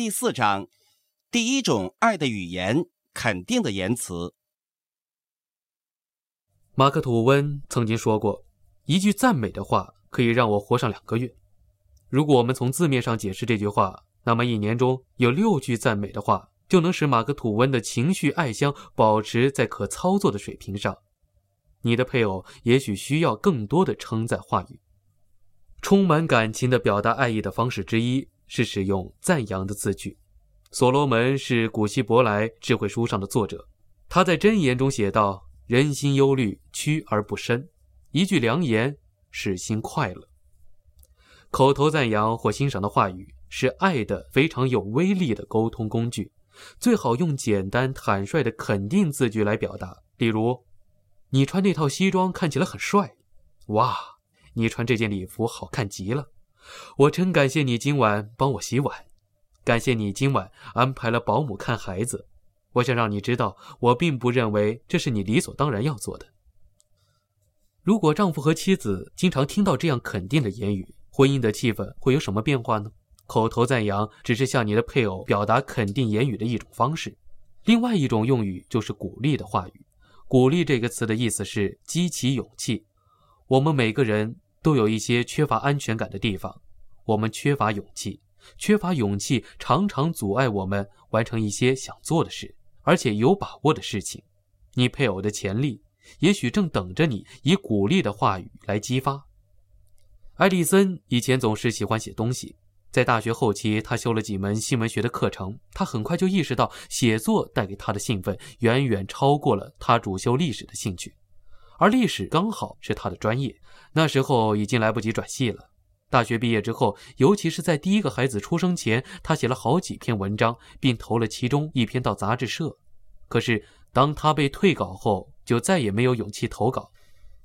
第四章，第一种爱的语言——肯定的言辞。马克·吐温曾经说过：“一句赞美的话可以让我活上两个月。”如果我们从字面上解释这句话，那么一年中有六句赞美的话，就能使马克·吐温的情绪爱香保持在可操作的水平上。你的配偶也许需要更多的称赞话语。充满感情的表达爱意的方式之一是使用赞扬的字句。所罗门是古希伯来智慧书上的作者，他在箴言中写道：“人心忧虑，屈而不伸；一句良言，使心快乐。”口头赞扬或欣赏的话语是爱的非常有威力的沟通工具，最好用简单坦率的肯定字句来表达，例如。你穿那套西装看起来很帅，哇！你穿这件礼服好看极了，我真感谢你今晚帮我洗碗，感谢你今晚安排了保姆看孩子。我想让你知道，我并不认为这是你理所当然要做的。如果丈夫和妻子经常听到这样肯定的言语，婚姻的气氛会有什么变化呢？口头赞扬只是向你的配偶表达肯定言语的一种方式，另外一种用语就是鼓励的话语。鼓励这个词的意思是激起勇气。我们每个人都有一些缺乏安全感的地方，我们缺乏勇气，缺乏勇气常常阻碍我们完成一些想做的事，而且有把握的事情。你配偶的潜力也许正等着你以鼓励的话语来激发。艾丽森以前总是喜欢写东西。在大学后期，他修了几门新闻学的课程。他很快就意识到，写作带给他的兴奋远远超过了他主修历史的兴趣，而历史刚好是他的专业。那时候已经来不及转系了。大学毕业之后，尤其是在第一个孩子出生前，他写了好几篇文章，并投了其中一篇到杂志社。可是，当他被退稿后，就再也没有勇气投稿。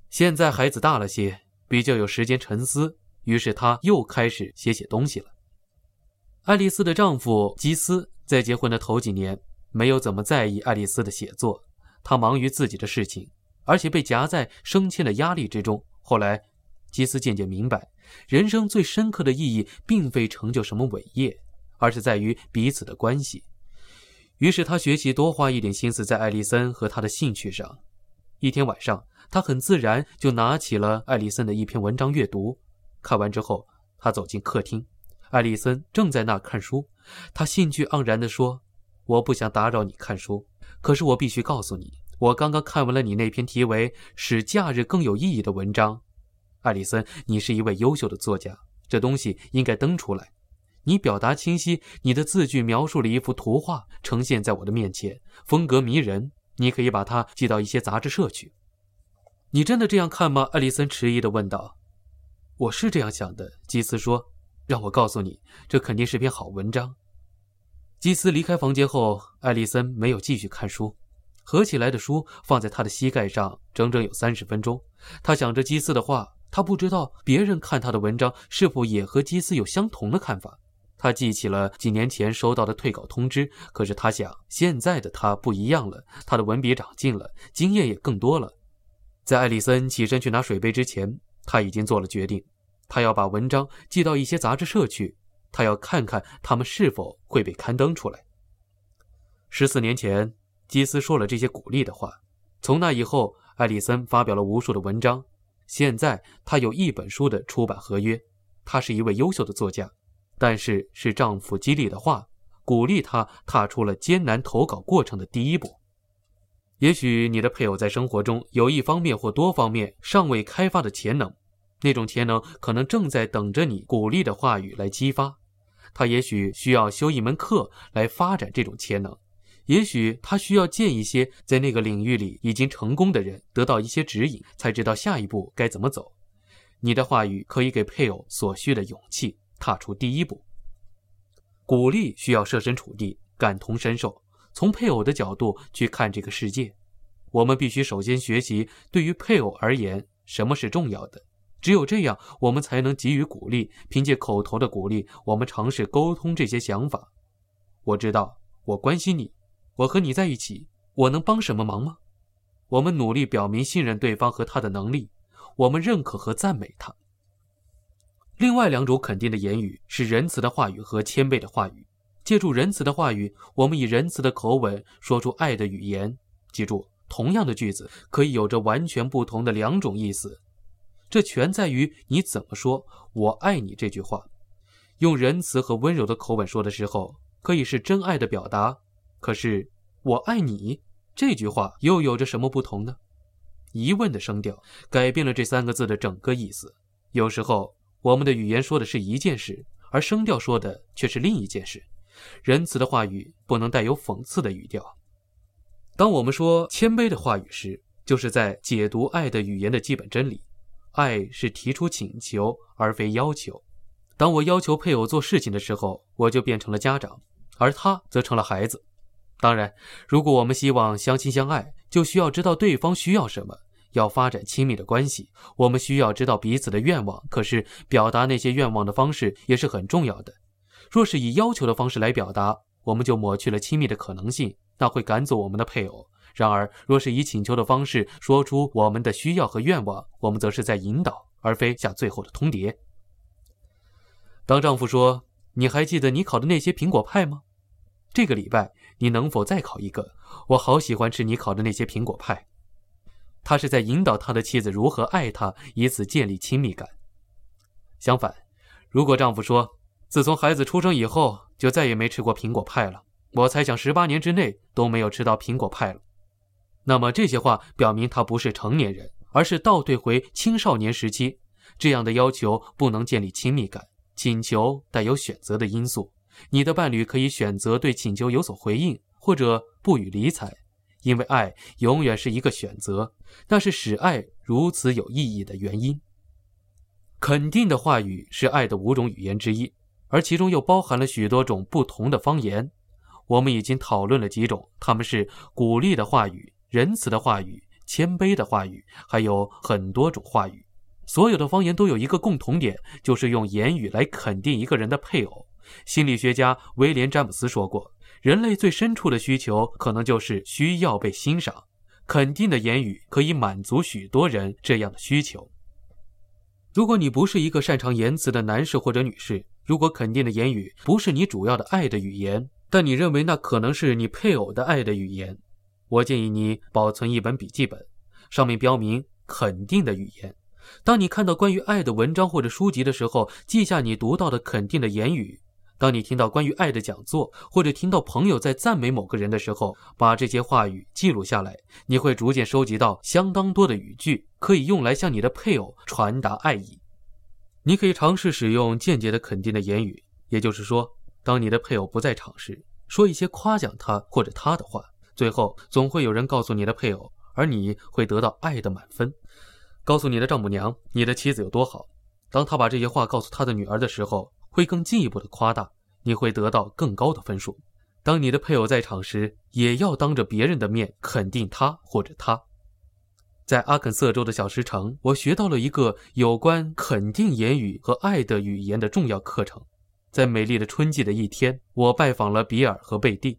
现在孩子大了些，比较有时间沉思，于是他又开始写写东西了。爱丽丝的丈夫基斯在结婚的头几年没有怎么在意爱丽丝的写作，他忙于自己的事情，而且被夹在升迁的压力之中。后来，基斯渐渐明白，人生最深刻的意义并非成就什么伟业，而是在于彼此的关系。于是，他学习多花一点心思在爱丽森和他的兴趣上。一天晚上，他很自然就拿起了爱丽森的一篇文章阅读。看完之后，他走进客厅。艾丽森正在那看书，他兴趣盎然地说：“我不想打扰你看书，可是我必须告诉你，我刚刚看完了你那篇题为‘使假日更有意义’的文章。艾利森，你是一位优秀的作家，这东西应该登出来。你表达清晰，你的字句描述了一幅图画，呈现在我的面前，风格迷人。你可以把它寄到一些杂志社去。你真的这样看吗？”艾利森迟疑地问道。“我是这样想的。”基斯说。让我告诉你，这肯定是篇好文章。基斯离开房间后，艾丽森没有继续看书，合起来的书放在他的膝盖上，整整有三十分钟。他想着基斯的话，他不知道别人看他的文章是否也和基斯有相同的看法。他记起了几年前收到的退稿通知，可是他想，现在的他不一样了，他的文笔长进了，经验也更多了。在艾丽森起身去拿水杯之前，他已经做了决定。他要把文章寄到一些杂志社去，他要看看他们是否会被刊登出来。十四年前，基斯说了这些鼓励的话。从那以后，艾丽森发表了无数的文章。现在，他有一本书的出版合约。他是一位优秀的作家，但是是丈夫激励的话，鼓励他踏出了艰难投稿过程的第一步。也许你的配偶在生活中有一方面或多方面尚未开发的潜能。那种潜能可能正在等着你鼓励的话语来激发，他也许需要修一门课来发展这种潜能，也许他需要见一些在那个领域里已经成功的人，得到一些指引，才知道下一步该怎么走。你的话语可以给配偶所需的勇气，踏出第一步。鼓励需要设身处地、感同身受，从配偶的角度去看这个世界。我们必须首先学习，对于配偶而言，什么是重要的。只有这样，我们才能给予鼓励。凭借口头的鼓励，我们尝试沟通这些想法。我知道，我关心你，我和你在一起，我能帮什么忙吗？我们努力表明信任对方和他的能力，我们认可和赞美他。另外两种肯定的言语是仁慈的话语和谦卑的话语。借助仁慈的话语，我们以仁慈的口吻说出爱的语言。记住，同样的句子可以有着完全不同的两种意思，这全在于你怎么说“我爱你”这句话。用仁慈和温柔的口吻说的时候，可以是真爱的表达。可是“我爱你”这句话又有着什么不同呢？疑问的声调改变了这三个字的整个意思。有时候，我们的语言说的是一件事，而声调说的却是另一件事。仁慈的话语不能带有讽刺的语调。当我们说谦卑的话语时，就是在解读爱的语言的基本真理：爱是提出请求而非要求。当我要求配偶做事情的时候，我就变成了家长，而他则成了孩子。当然，如果我们希望相亲相爱，就需要知道对方需要什么。要发展亲密的关系，我们需要知道彼此的愿望。可是，表达那些愿望的方式也是很重要的。若是以要求的方式来表达，我们就抹去了亲密的可能性。那会赶走我们的配偶。然而，若是以请求的方式说出我们的需要和愿望，我们则是在引导，而非下最后的通牒。当丈夫说：“你还记得你烤的那些苹果派吗？这个礼拜你能否再烤一个？我好喜欢吃你烤的那些苹果派。”他是在引导他的妻子如何爱他，以此建立亲密感。相反，如果丈夫说：“自从孩子出生以后，就再也没吃过苹果派了。”我猜想十八年之内都没有吃到苹果派了，那么这些话表明他不是成年人，而是倒退回青少年时期。这样的要求不能建立亲密感。请求带有选择的因素，你的伴侣可以选择对请求有所回应，或者不予理睬，因为爱永远是一个选择，那是使爱如此有意义的原因。肯定的话语是爱的五种语言之一，而其中又包含了许多种不同的方言。我们已经讨论了几种，他们是鼓励的话语、仁慈的话语、谦卑的话语，还有很多种话语。所有的方言都有一个共同点，就是用言语来肯定一个人的配偶。心理学家威廉·詹姆斯说过：“人类最深处的需求，可能就是需要被欣赏。肯定的言语可以满足许多人这样的需求。”如果你不是一个擅长言辞的男士或者女士，如果肯定的言语不是你主要的爱的语言，但你认为那可能是你配偶的爱的语言，我建议你保存一本笔记本，上面标明肯定的语言。当你看到关于爱的文章或者书籍的时候，记下你读到的肯定的言语；当你听到关于爱的讲座，或者听到朋友在赞美某个人的时候，把这些话语记录下来，你会逐渐收集到相当多的语句，可以用来向你的配偶传达爱意。你可以尝试使用间接的肯定的言语，也就是说。当你的配偶不在场时，说一些夸奖他或者他的话，最后总会有人告诉你的配偶，而你会得到爱的满分。告诉你的丈母娘，你的妻子有多好。当他把这些话告诉他的女儿的时候，会更进一步的夸大，你会得到更高的分数。当你的配偶在场时，也要当着别人的面肯定他或者他。在阿肯色州的小石城，我学到了一个有关肯定言语和爱的语言的重要课程。在美丽的春季的一天，我拜访了比尔和贝蒂，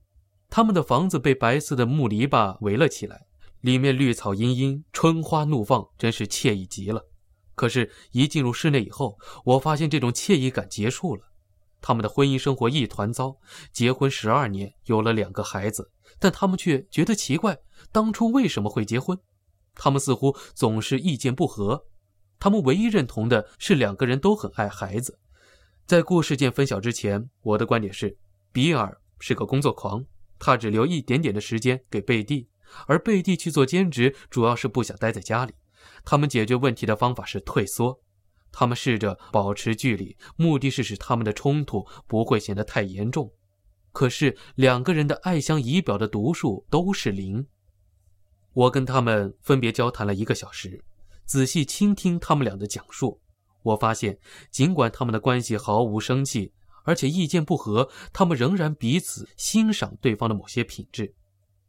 他们的房子被白色的木篱笆围了起来，里面绿草茵茵，春花怒放，真是惬意极了。可是，一进入室内以后，我发现这种惬意感结束了。他们的婚姻生活一团糟，结婚十二年，有了两个孩子，但他们却觉得奇怪，当初为什么会结婚？他们似乎总是意见不合，他们唯一认同的是两个人都很爱孩子。在故事件分享之前，我的观点是，比尔是个工作狂，他只留一点点的时间给贝蒂，而贝蒂去做兼职，主要是不想待在家里。他们解决问题的方法是退缩，他们试着保持距离，目的是使他们的冲突不会显得太严重。可是两个人的爱相仪表的读数都是零。我跟他们分别交谈了一个小时，仔细倾听他们俩的讲述。我发现，尽管他们的关系毫无生气，而且意见不合，他们仍然彼此欣赏对方的某些品质。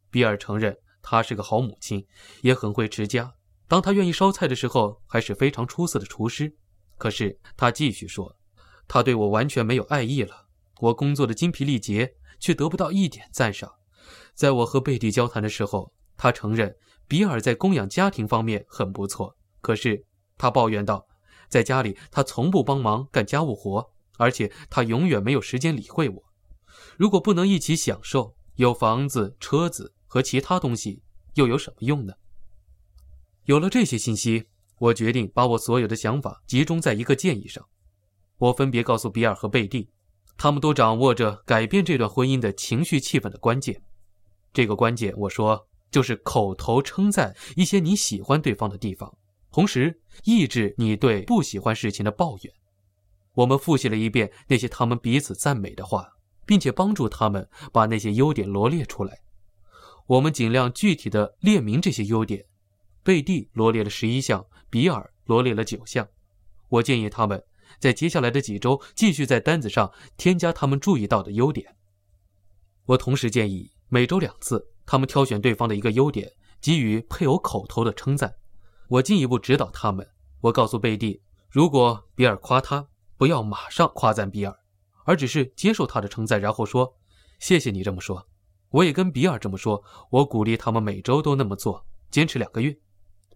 比尔承认他是个好母亲，也很会持家。当他愿意烧菜的时候，还是非常出色的厨师。可是他继续说，他对我完全没有爱意了。我工作的精疲力竭，却得不到一点赞赏。在我和贝蒂交谈的时候，他承认比尔在供养家庭方面很不错。可是他抱怨道。在家里，他从不帮忙干家务活，而且他永远没有时间理会我。如果不能一起享受，有房子、车子和其他东西，又有什么用呢？有了这些信息，我决定把我所有的想法集中在一个建议上。我分别告诉比尔和贝蒂，他们都掌握着改变这段婚姻的情绪气氛的关键。这个关键，我说，就是口头称赞一些你喜欢对方的地方，同时抑制你对不喜欢事情的抱怨。我们复习了一遍那些他们彼此赞美的话，并且帮助他们把那些优点罗列出来。我们尽量具体的列明这些优点。贝蒂罗列了十一项，比尔罗列了九项。我建议他们。在接下来的几周，继续在单子上添加他们注意到的优点。我同时建议每周两次，他们挑选对方的一个优点，给予配偶口头的称赞。我进一步指导他们。我告诉贝蒂，如果比尔夸他，不要马上夸赞比尔，而只是接受他的称赞，然后说：“谢谢你这么说。”我也跟比尔这么说。我鼓励他们每周都那么做，坚持两个月。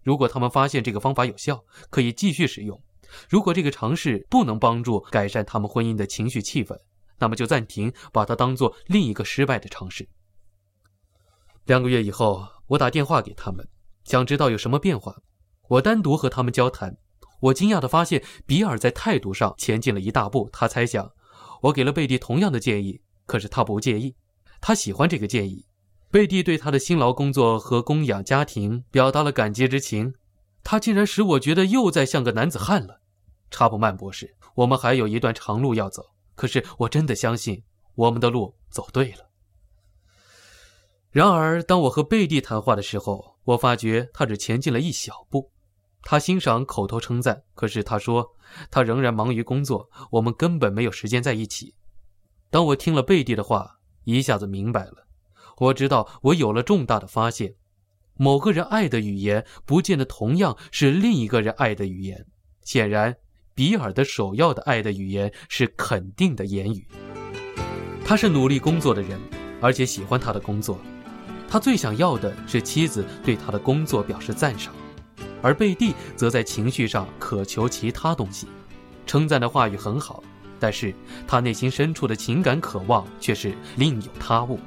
如果他们发现这个方法有效，可以继续使用。如果这个尝试不能帮助改善他们婚姻的情绪气氛，那么就暂停，把它当做另一个失败的尝试。两个月以后，我打电话给他们，想知道有什么变化。我单独和他们交谈，我惊讶地发现比尔在态度上前进了一大步。他猜想，我给了贝蒂同样的建议，可是他不介意，他喜欢这个建议。贝蒂对他的辛劳工作和供养家庭表达了感激之情，他竟然使我觉得又在像个男子汉了。查普曼博士，我们还有一段长路要走，可是我真的相信我们的路走对了。然而，当我和贝蒂谈话的时候，我发觉他只前进了一小步。他欣赏口头称赞，可是他说他仍然忙于工作，我们根本没有时间在一起。当我听了贝蒂的话，一下子明白了，我知道我有了重大的发现：某个人爱的语言，不见得同样是另一个人爱的语言。显然。比尔的首要的爱的语言是肯定的言语。他是努力工作的人，而且喜欢他的工作。他最想要的是妻子对他的工作表示赞赏，而贝蒂则在情绪上渴求其他东西。称赞的话语很好，但是他内心深处的情感渴望却是另有他物。